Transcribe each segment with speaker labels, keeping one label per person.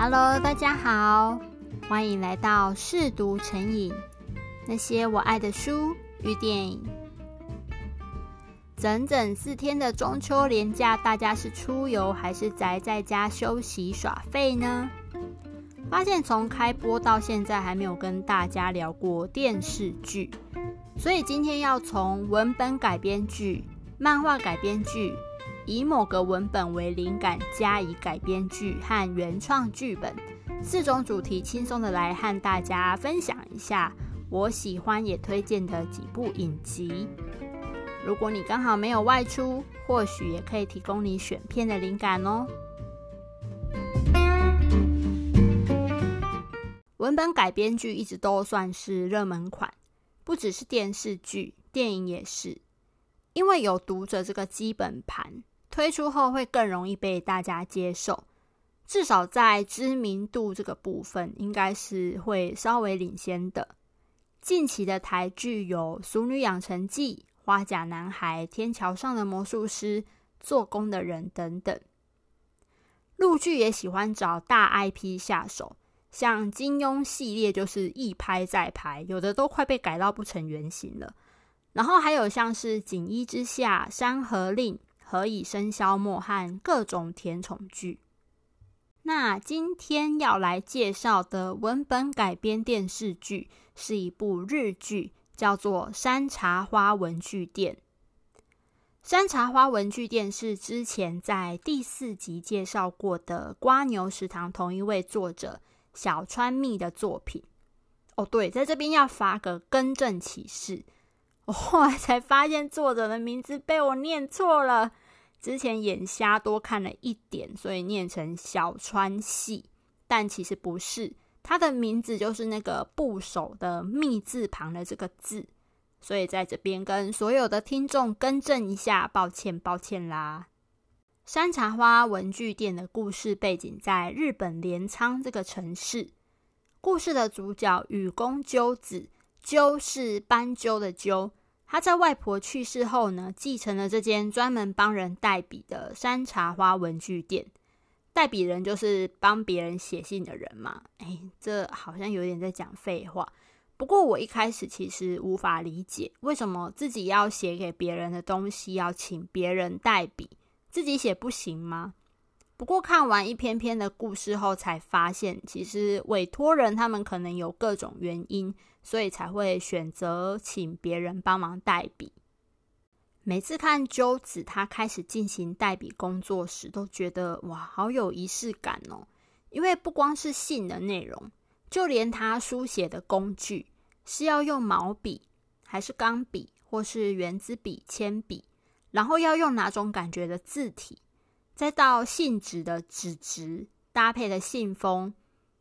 Speaker 1: Hello，大家好，欢迎来到试读成瘾，那些我爱的书与电影。整整四天的中秋连假，大家是出游还是宅在家休息耍废呢？发现从开播到现在还没有跟大家聊过电视剧，所以今天要从文本改编剧、漫画改编剧。以某个文本为灵感，加以改编剧和原创剧本四种主题，轻松的来和大家分享一下我喜欢也推荐的几部影集。如果你刚好没有外出，或许也可以提供你选片的灵感哦。文本改编剧一直都算是热门款，不只是电视剧，电影也是，因为有读者这个基本盘。推出后会更容易被大家接受，至少在知名度这个部分，应该是会稍微领先的。近期的台剧有《俗女养成记》《花甲男孩》《天桥上的魔术师》《做工的人》等等。陆剧也喜欢找大 IP 下手，像金庸系列就是一拍再拍，有的都快被改到不成原形了。然后还有像是《锦衣之下》《山河令》。何以笙箫默和各种甜宠剧。那今天要来介绍的文本改编电视剧是一部日剧，叫做《山茶花文具店》。《山茶花文具店》是之前在第四集介绍过的瓜牛食堂同一位作者小川蜜的作品。哦，对，在这边要发个更正启事。我后来才发现作者的名字被我念错了，之前眼瞎多看了一点，所以念成小川系，但其实不是，他的名字就是那个部首的“密”字旁的这个字，所以在这边跟所有的听众更正一下，抱歉抱歉啦。山茶花文具店的故事背景在日本镰仓这个城市，故事的主角雨宫鸠子，鸠是斑鸠的鸠。他在外婆去世后呢，继承了这间专门帮人代笔的山茶花文具店。代笔人就是帮别人写信的人嘛。哎，这好像有点在讲废话。不过我一开始其实无法理解，为什么自己要写给别人的东西要请别人代笔，自己写不行吗？不过看完一篇篇的故事后，才发现其实委托人他们可能有各种原因。所以才会选择请别人帮忙代笔。每次看鸠子他开始进行代笔工作时，都觉得哇，好有仪式感哦！因为不光是信的内容，就连他书写的工具是要用毛笔，还是钢笔，或是原子笔、铅笔，然后要用哪种感觉的字体，再到信纸的纸质搭配的信封，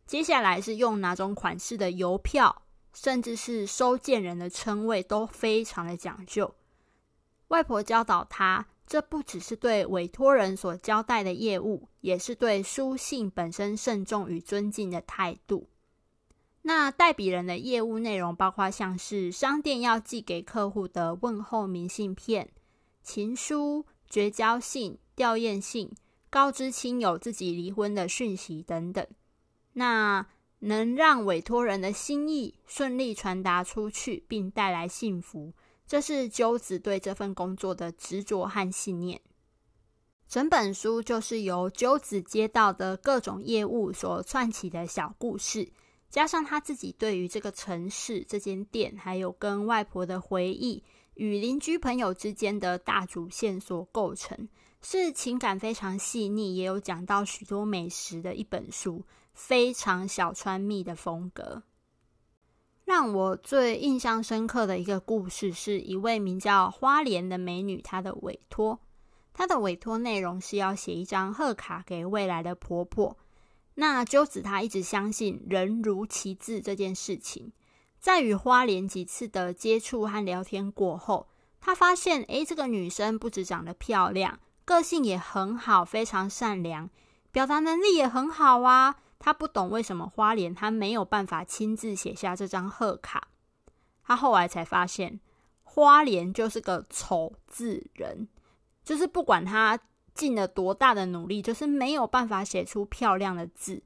Speaker 1: 接下来是用哪种款式的邮票。甚至是收件人的称谓都非常的讲究。外婆教导他，这不只是对委托人所交代的业务，也是对书信本身慎重与尊敬的态度。那代笔人的业务内容包括像是商店要寄给客户的问候明信片、情书、绝交信、吊唁信、告知亲友自己离婚的讯息等等。那能让委托人的心意顺利传达出去，并带来幸福，这是鸠子对这份工作的执着和信念。整本书就是由鸠子接到的各种业务所串起的小故事，加上他自己对于这个城市、这间店，还有跟外婆的回忆与邻居朋友之间的大主线所构成，是情感非常细腻，也有讲到许多美食的一本书。非常小川蜜的风格，让我最印象深刻的一个故事，是一位名叫花莲的美女，她的委托。她的委托内容是要写一张贺卡给未来的婆婆。那鸠子她一直相信人如其字这件事情，在与花莲几次的接触和聊天过后，她发现，诶，这个女生不止长得漂亮，个性也很好，非常善良，表达能力也很好啊。他不懂为什么花莲他没有办法亲自写下这张贺卡，他后来才发现花莲就是个丑字人，就是不管他尽了多大的努力，就是没有办法写出漂亮的字。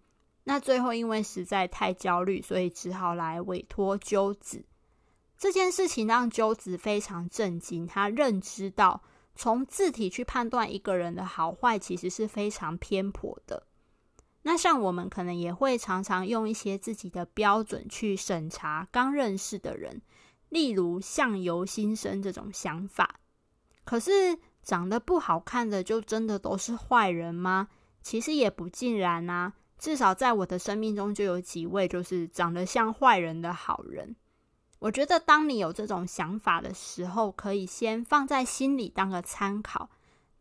Speaker 1: 那最后因为实在太焦虑，所以只好来委托鸠子。这件事情让鸠子非常震惊，他认知到从字体去判断一个人的好坏，其实是非常偏颇的。那像我们可能也会常常用一些自己的标准去审查刚认识的人，例如相由心生这种想法。可是长得不好看的就真的都是坏人吗？其实也不尽然啊。至少在我的生命中就有几位就是长得像坏人的好人。我觉得当你有这种想法的时候，可以先放在心里当个参考。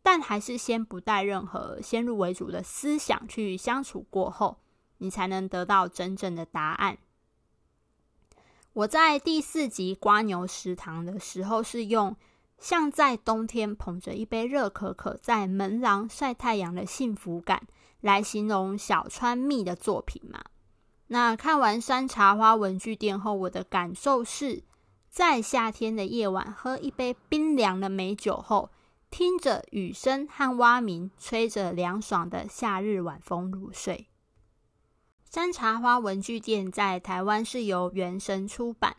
Speaker 1: 但还是先不带任何先入为主的思想去相处过后，你才能得到真正的答案。我在第四集瓜牛食堂的时候，是用像在冬天捧着一杯热可可在门廊晒太阳的幸福感来形容小川蜜的作品嘛。那看完山茶花文具店后，我的感受是在夏天的夜晚喝一杯冰凉的美酒后。听着雨声和蛙鸣，吹着凉爽的夏日晚风入睡。山茶花文具店在台湾是由原神出版，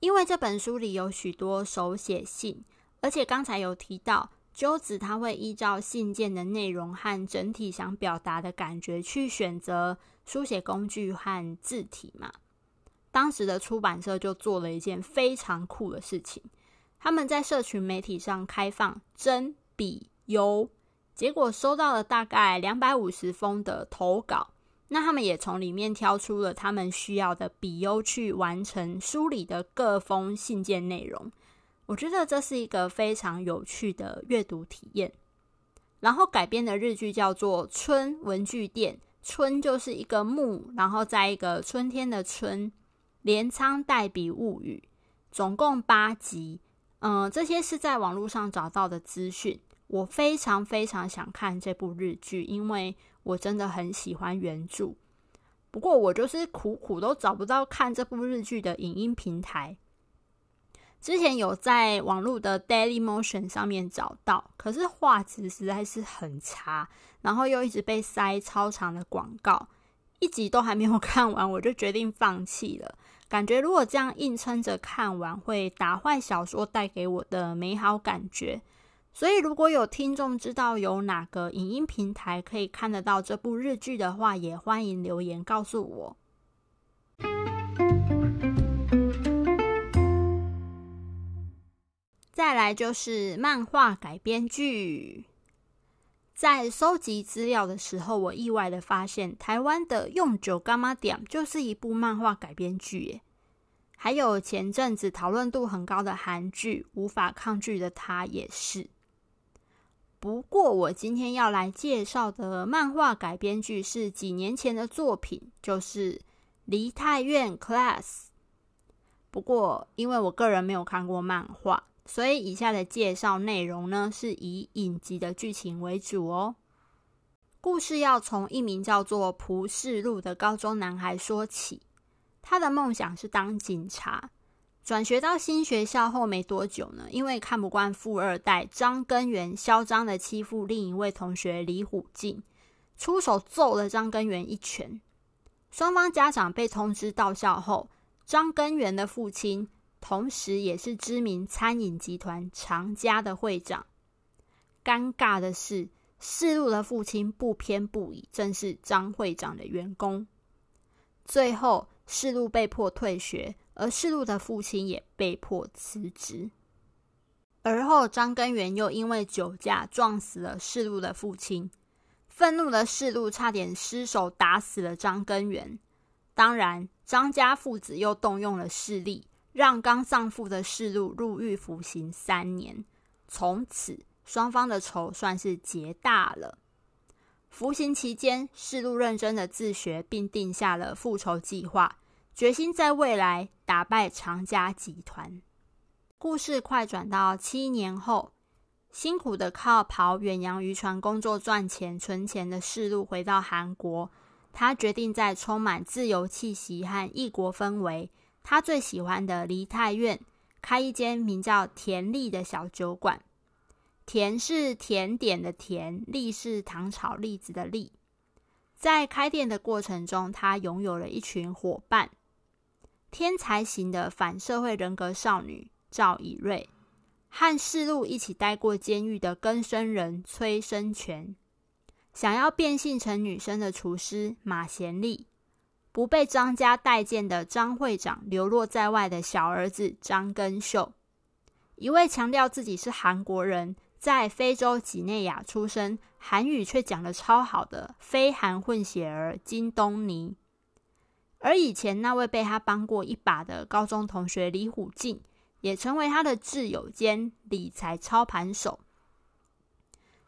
Speaker 1: 因为这本书里有许多手写信，而且刚才有提到鸠子他会依照信件的内容和整体想表达的感觉去选择书写工具和字体嘛。当时的出版社就做了一件非常酷的事情。他们在社群媒体上开放征笔优，结果收到了大概两百五十封的投稿。那他们也从里面挑出了他们需要的笔优去完成书里的各封信件内容。我觉得这是一个非常有趣的阅读体验。然后改编的日剧叫做《春文具店》，春就是一个木，然后在一个春天的春。镰仓代笔物语，总共八集。嗯，这些是在网络上找到的资讯。我非常非常想看这部日剧，因为我真的很喜欢原著。不过我就是苦苦都找不到看这部日剧的影音平台。之前有在网络的 Daily Motion 上面找到，可是画质实在是很差，然后又一直被塞超长的广告，一集都还没有 看完，我就决定放弃了。感觉如果这样硬撑着看完，会打坏小说带给我的美好感觉。所以，如果有听众知道有哪个影音平台可以看得到这部日剧的话，也欢迎留言告诉我。再来就是漫画改编剧。在搜集资料的时候，我意外的发现，台湾的《用九柑仔店》就是一部漫画改编剧耶。还有前阵子讨论度很高的韩剧《无法抗拒的他》也是。不过，我今天要来介绍的漫画改编剧是几年前的作品，就是《梨泰院 Class》。不过，因为我个人没有看过漫画。所以，以下的介绍内容呢，是以影集的剧情为主哦。故事要从一名叫做蒲世路的高中男孩说起。他的梦想是当警察。转学到新学校后没多久呢，因为看不惯富二代张根源嚣张的欺负另一位同学李虎进，出手揍了张根源一拳。双方家长被通知到校后，张根源的父亲。同时，也是知名餐饮集团长家的会长。尴尬的是，世路的父亲不偏不倚，正是张会长的员工。最后，世路被迫退学，而世路的父亲也被迫辞职。而后，张根源又因为酒驾撞死了世路的父亲，愤怒的世路差点失手打死了张根源。当然，张家父子又动用了势力。让刚丧父的世路入狱服刑三年，从此双方的仇算是结大了。服刑期间，世路认真的自学，并定下了复仇计划，决心在未来打败长家集团。故事快转到七年后，辛苦的靠跑远洋渔船工作赚钱存钱的世路回到韩国，他决定在充满自由气息和异国氛围。他最喜欢的梨泰院开一间名叫甜栗的小酒馆，甜是甜点的甜，栗是糖炒栗子的栗。在开店的过程中，他拥有了一群伙伴：天才型的反社会人格少女赵以瑞，和世路一起待过监狱的更生人崔生权，想要变性成女生的厨师马贤利，不被张家待见的张会长流落在外的小儿子张根秀，一位强调自己是韩国人。在非洲几内亚出生，韩语却讲得超好的非韩混血儿金东尼，而以前那位被他帮过一把的高中同学李虎静，也成为他的挚友兼理财操盘手。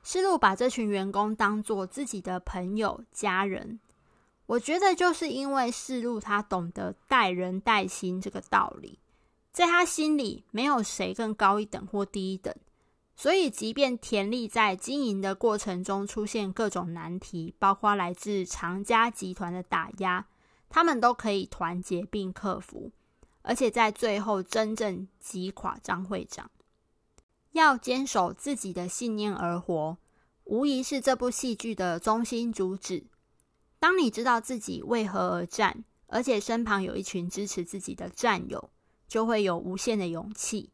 Speaker 1: 思路把这群员工当作自己的朋友、家人，我觉得就是因为世路他懂得待人待心这个道理，在他心里没有谁更高一等或低一等。所以，即便田力在经营的过程中出现各种难题，包括来自长家集团的打压，他们都可以团结并克服，而且在最后真正击垮张会长。要坚守自己的信念而活，无疑是这部戏剧的中心主旨。当你知道自己为何而战，而且身旁有一群支持自己的战友，就会有无限的勇气。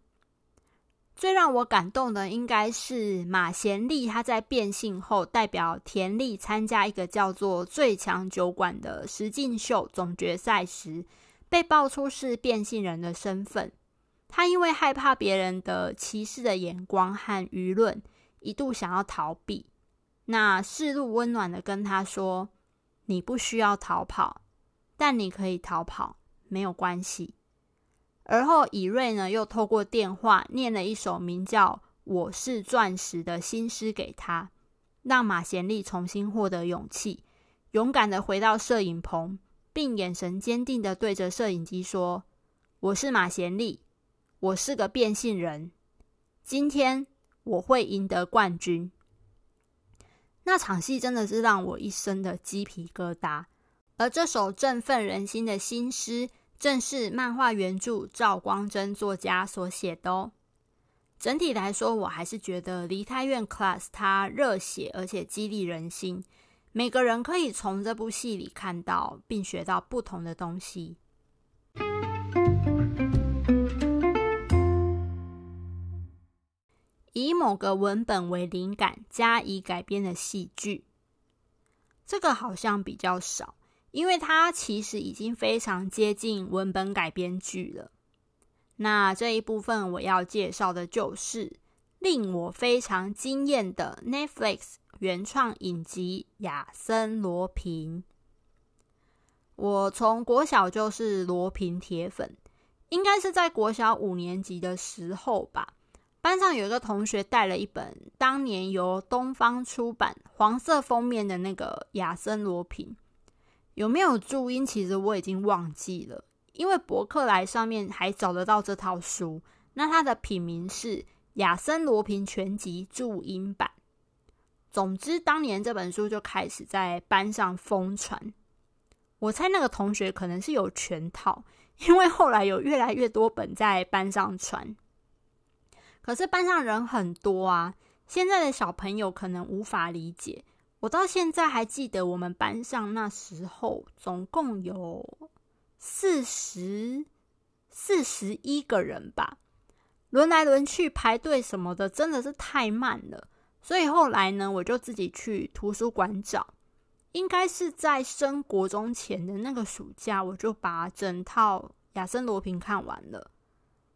Speaker 1: 最让我感动的应该是马贤利，他在变性后代表田丽参加一个叫做“最强酒馆”的实境秀总决赛时，被爆出是变性人的身份。他因为害怕别人的歧视的眼光和舆论，一度想要逃避。那世路温暖的跟他说：“你不需要逃跑，但你可以逃跑，没有关系。”而后，以瑞呢又透过电话念了一首名叫《我是钻石》的新诗给他，让马贤利重新获得勇气，勇敢的回到摄影棚，并眼神坚定的对着摄影机说：“我是马贤利，我是个变性人，今天我会赢得冠军。”那场戏真的是让我一身的鸡皮疙瘩，而这首振奋人心的新诗。正是漫画原著赵光真作家所写的哦。整体来说，我还是觉得《梨泰院 Class》它热血而且激励人心，每个人可以从这部戏里看到并学到不同的东西。以某个文本为灵感加以改编的戏剧，这个好像比较少。因为它其实已经非常接近文本改编剧了。那这一部分我要介绍的就是令我非常惊艳的 Netflix 原创影集《亚森罗平》。我从国小就是罗平铁粉，应该是在国小五年级的时候吧。班上有一个同学带了一本当年由东方出版黄色封面的那个《亚森罗平》。有没有注音？其实我已经忘记了，因为博客来上面还找得到这套书。那它的品名是《亚森罗平全集注音版》。总之，当年这本书就开始在班上疯传。我猜那个同学可能是有全套，因为后来有越来越多本在班上传。可是班上人很多啊，现在的小朋友可能无法理解。我到现在还记得，我们班上那时候总共有四十四十一个人吧，轮来轮去排队什么的，真的是太慢了。所以后来呢，我就自己去图书馆找，应该是在升国中前的那个暑假，我就把整套《亚森罗平》看完了。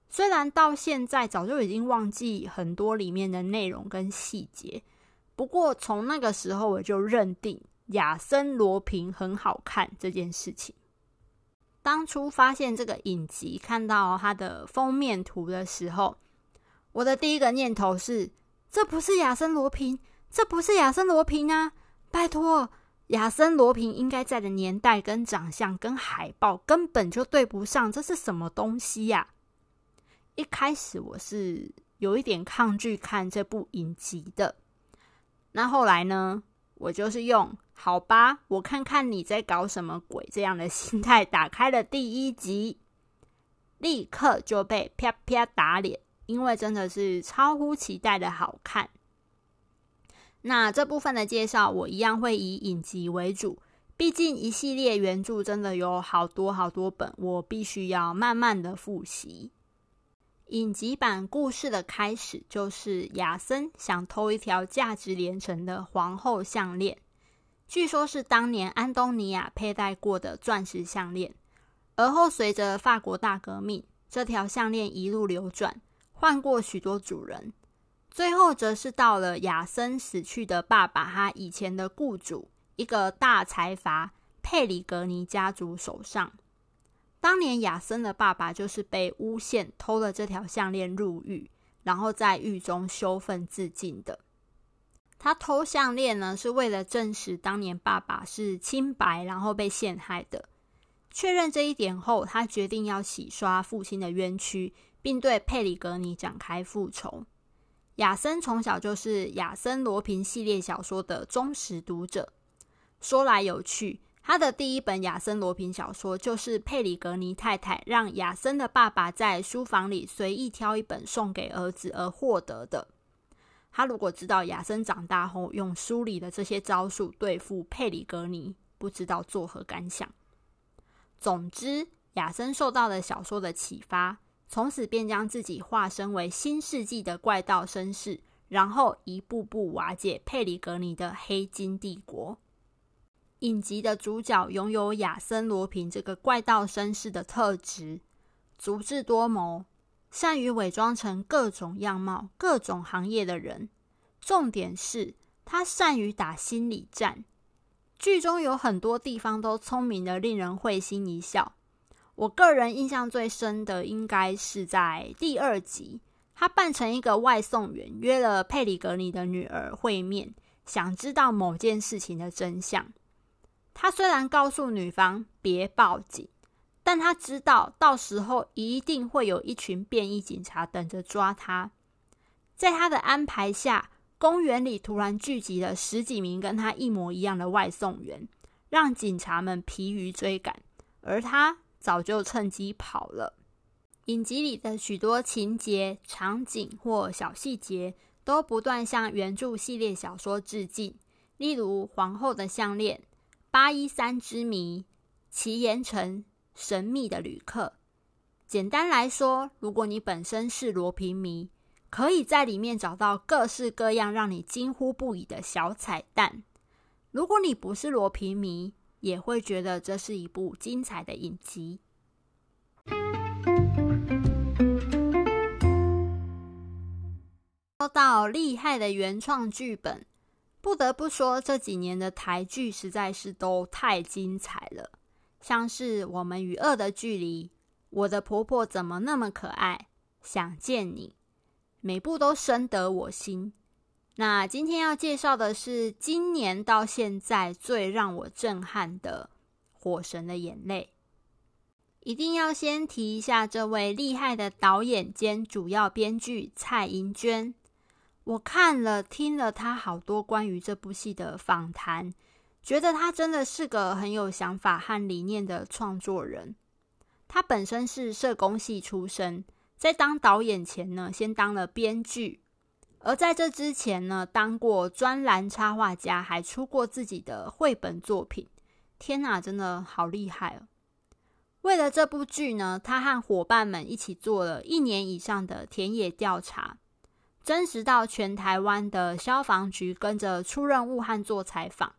Speaker 1: 虽然到现在早就已经忘记很多里面的内容跟细节。不过从那个时候我就认定亚森罗平很好看这件事情。当初发现这个影集，看到它的封面图的时候，我的第一个念头是：这不是亚森罗平，这不是亚森罗平啊！拜托，亚森罗平应该在的年代跟长相跟海报根本就对不上，这是什么东西呀？一开始我是有一点抗拒看这部影集的。那后来呢？我就是用“好吧，我看看你在搞什么鬼”这样的心态打开了第一集，立刻就被啪啪打脸，因为真的是超乎期待的好看。那这部分的介绍，我一样会以影集为主，毕竟一系列原著真的有好多好多本，我必须要慢慢的复习。影集版故事的开始就是亚森想偷一条价值连城的皇后项链，据说是当年安东尼亚佩戴过的钻石项链。而后随着法国大革命，这条项链一路流转，换过许多主人，最后则是到了亚森死去的爸爸他以前的雇主。一个大财阀佩里格尼家族手上，当年亚森的爸爸就是被诬陷偷了这条项链入狱，然后在狱中羞愤自尽的。他偷项链呢，是为了证实当年爸爸是清白，然后被陷害的。确认这一点后，他决定要洗刷父亲的冤屈，并对佩里格尼展开复仇。亚森从小就是亚森罗平系列小说的忠实读者。说来有趣，他的第一本亚森罗苹小说就是佩里格尼太太让亚森的爸爸在书房里随意挑一本送给儿子而获得的。他如果知道亚森长大后用书里的这些招数对付佩里格尼，不知道作何感想。总之，亚森受到了小说的启发，从此便将自己化身为新世纪的怪盗绅士，然后一步步瓦解佩里格尼的黑金帝国。影集的主角拥有亚森·罗平这个怪盗绅士的特质，足智多谋，善于伪装成各种样貌、各种行业的人。重点是他善于打心理战。剧中有很多地方都聪明的令人会心一笑。我个人印象最深的应该是在第二集，他扮成一个外送员，约了佩里格尼的女儿会面，想知道某件事情的真相。他虽然告诉女方别报警，但他知道到时候一定会有一群便衣警察等着抓他。在他的安排下，公园里突然聚集了十几名跟他一模一样的外送员，让警察们疲于追赶，而他早就趁机跑了。影集里的许多情节、场景或小细节都不断向原著系列小说致敬，例如皇后的项链。八一三之谜、奇岩城、神秘的旅客。简单来说，如果你本身是罗平迷，可以在里面找到各式各样让你惊呼不已的小彩蛋；如果你不是罗平迷，也会觉得这是一部精彩的影集。说到厉害的原创剧本。不得不说，这几年的台剧实在是都太精彩了，像是《我们与恶的距离》、《我的婆婆怎么那么可爱》、《想见你》，每部都深得我心。那今天要介绍的是今年到现在最让我震撼的《火神的眼泪》。一定要先提一下这位厉害的导演兼主要编剧蔡银娟。我看了听了他好多关于这部戏的访谈，觉得他真的是个很有想法和理念的创作人。他本身是社工系出身，在当导演前呢，先当了编剧，而在这之前呢，当过专栏插画家，还出过自己的绘本作品。天哪，真的好厉害哦！为了这部剧呢，他和伙伴们一起做了一年以上的田野调查。真实到全台湾的消防局跟着出任务和做采访，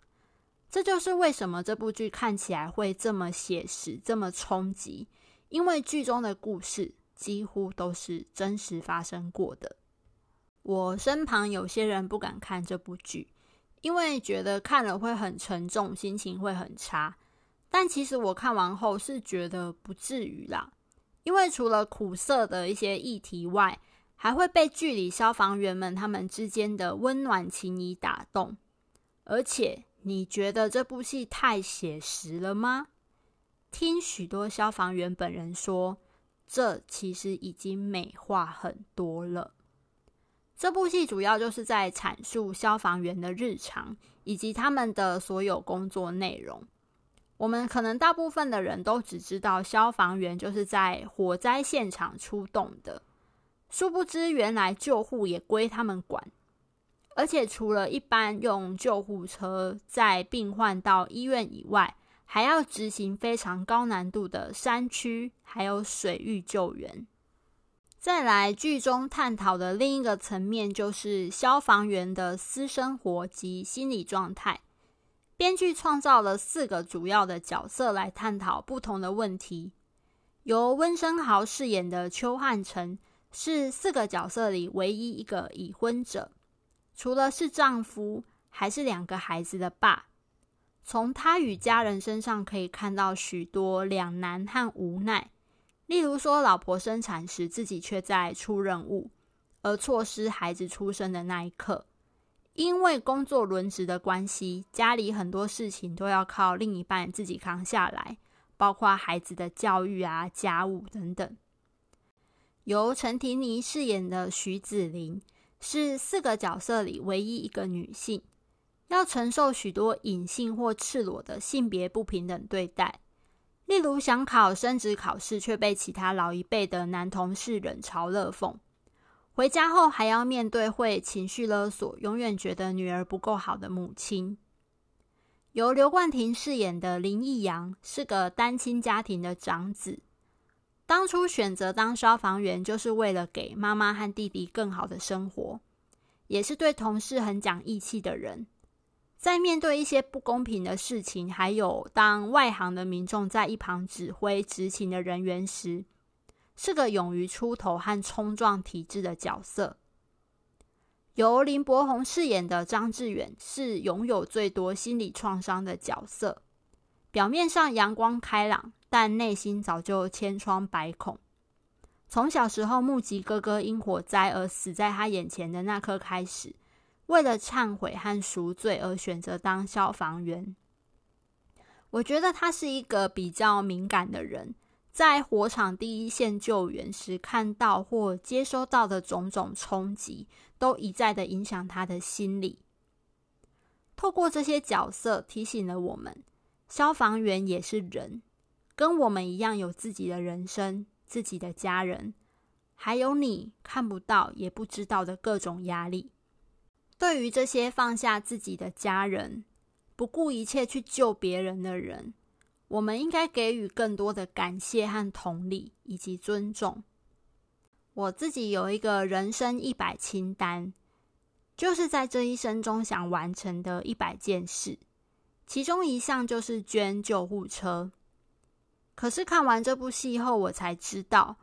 Speaker 1: 这就是为什么这部剧看起来会这么写实、这么冲击，因为剧中的故事几乎都是真实发生过的。我身旁有些人不敢看这部剧，因为觉得看了会很沉重，心情会很差。但其实我看完后是觉得不至于啦，因为除了苦涩的一些议题外，还会被剧里消防员们他们之间的温暖情谊打动，而且你觉得这部戏太写实了吗？听许多消防员本人说，这其实已经美化很多了。这部戏主要就是在阐述消防员的日常以及他们的所有工作内容。我们可能大部分的人都只知道消防员就是在火灾现场出动的。殊不知，原来救护也归他们管。而且除了一般用救护车载病患到医院以外，还要执行非常高难度的山区还有水域救援。再来，剧中探讨的另一个层面就是消防员的私生活及心理状态。编剧创造了四个主要的角色来探讨不同的问题。由温昇豪饰演的邱汉成是四个角色里唯一一个已婚者，除了是丈夫，还是两个孩子的爸。从他与家人身上可以看到许多两难和无奈。例如说，老婆生产时自己却在出任务，而错失孩子出生的那一刻。因为工作轮值的关系，家里很多事情都要靠另一半自己扛下来，包括孩子的教育啊、家务等等。由陈婷妮饰演的徐子琳是四个角色里唯一一个女性，要承受许多隐性或赤裸的性别不平等对待。例如，想考升职考试，却被其他老一辈的男同事冷嘲热讽；回家后还要面对会情绪勒索、永远觉得女儿不够好的母亲。由刘冠廷饰演的林义阳是个单亲家庭的长子，当初选择当消防员，就是为了给妈妈和弟弟更好的生活，也是对同事很讲义气的人。在面对一些不公平的事情，还有当外行的民众在一旁指挥执勤的人员时，是个勇于出头和冲撞体制的角色。由林柏宏饰演的张志远是拥有最多心理创伤的角色，表面上阳光开朗，但内心早就千疮百孔。从小时候目击哥哥因火灾而死在他眼前的那刻开始。为了忏悔和赎罪而选择当消防员，我觉得他是一个比较敏感的人，在火场第一线救援时看到或接收到的种种冲击，都一再的影响他的心理。透过这些角色，提醒了我们，消防员也是人，跟我们一样有自己的人生、自己的家人，还有你看不到也不知道的各种压力。对于这些放下自己的家人，不顾一切去救别人的人，我们应该给予更多的感谢和同理，以及尊重。我自己有一个人生一百清单，就是在这一生中想完成的一百件事，其中一项就是捐救护车。可是看完这部戏后，我才知道，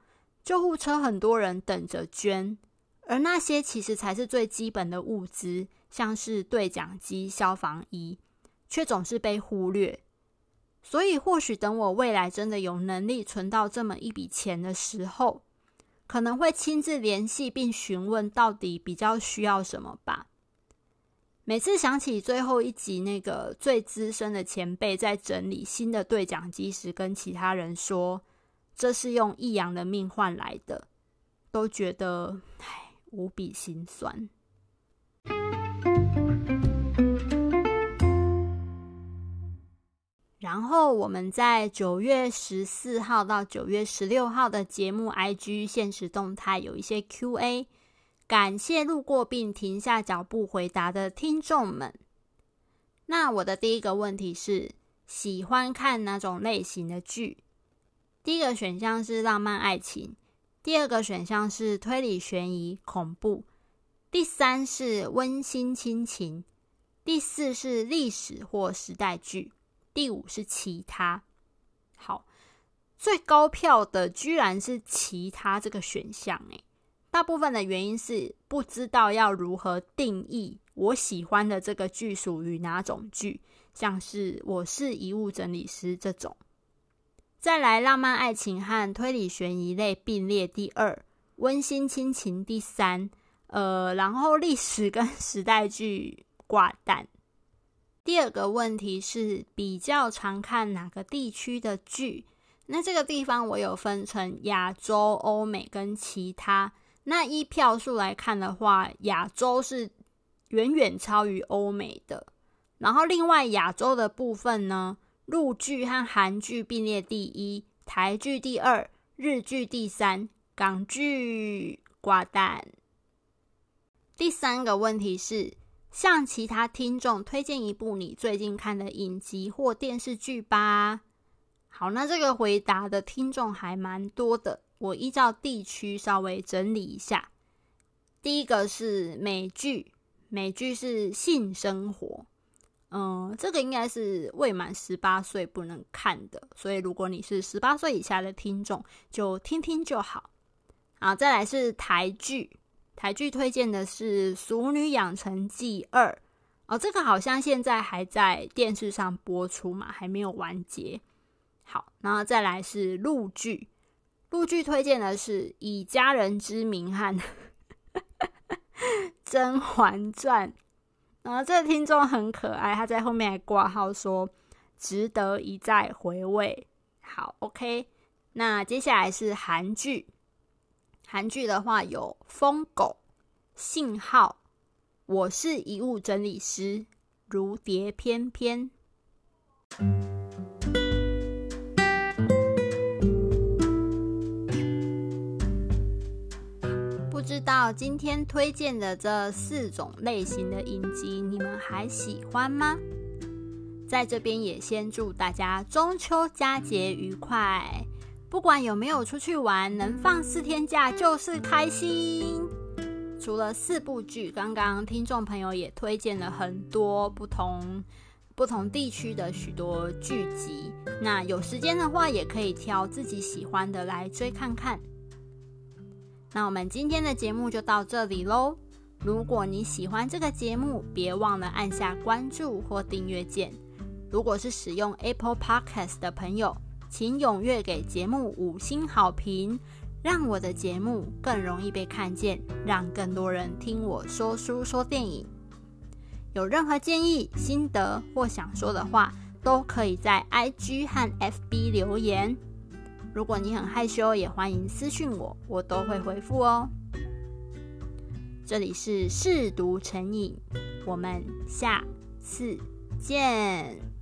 Speaker 1: 救护车很多人等着捐。而那些其实才是最基本的物资，像是对讲机、消防衣，却总是被忽略。所以，或许等我未来真的有能力存到这么一笔钱的时候，可能会亲自联系并询问到底比较需要什么吧。每次想起最后一集那个最资深的前辈在整理新的对讲机时，跟其他人说这是用易阳的命换来的，都觉得唉。无比心酸。然后我们在九月十四号到九月十六号的节目 IG 现实动态有一些 QA，感谢路过并停下脚步回答的听众们。那我的第一个问题是：喜欢看哪种类型的剧？第一个选项是浪漫爱情。第二个选项是推理悬疑恐怖，第三是温馨亲情，第四是历史或时代剧，第五是其他。好，最高票的居然是其他这个选项诶，大部分的原因是不知道要如何定义我喜欢的这个剧属于哪种剧，像是我是遗物整理师这种。再来，浪漫爱情和推理悬疑类并列第二，温馨亲情第三，呃，然后历史跟时代剧挂蛋。第二个问题是比较常看哪个地区的剧？那这个地方我有分成亚洲、欧美跟其他。那依票数来看的话，亚洲是远远超于欧美的。然后另外亚洲的部分呢？陆剧和韩剧并列第一，台剧第二，日剧第三，港剧挂蛋。第三个问题是向其他听众推荐一部你最近看的影集或电视剧吧。好，那这个回答的听众还蛮多的，我依照地区稍微整理一下。第一个是美剧，美剧是《性生活》。嗯，这个应该是未满十八岁不能看的，所以如果你是十八岁以下的听众，就听听就好。好，再来是台剧，台剧推荐的是《熟女养成记二》哦，这个好像现在还在电视上播出嘛，还没有完结。好，然后再来是陆剧，陆剧推荐的是《以家人之名》和 《甄嬛传》。然后这个听众很可爱，他在后面还挂号说值得一再回味。好，OK，那接下来是韩剧，韩剧的话有《疯狗》、《信号》、《我是遗物整理师》、《如蝶翩翩》。知道今天推荐的这四种类型的影集，你们还喜欢吗？在这边也先祝大家中秋佳节愉快！不管有没有出去玩，能放四天假就是开心。除了四部剧，刚刚听众朋友也推荐了很多不同不同地区的许多剧集。那有时间的话，也可以挑自己喜欢的来追看看。那我们今天的节目就到这里喽。如果你喜欢这个节目，别忘了按下关注或订阅键。如果是使用 Apple Podcast 的朋友，请踊跃给节目五星好评，让我的节目更容易被看见，让更多人听我说书说电影。有任何建议、心得或想说的话，都可以在 IG 和 FB 留言。如果你很害羞，也欢迎私讯我，我都会回复哦。这里是试读成瘾，我们下次见。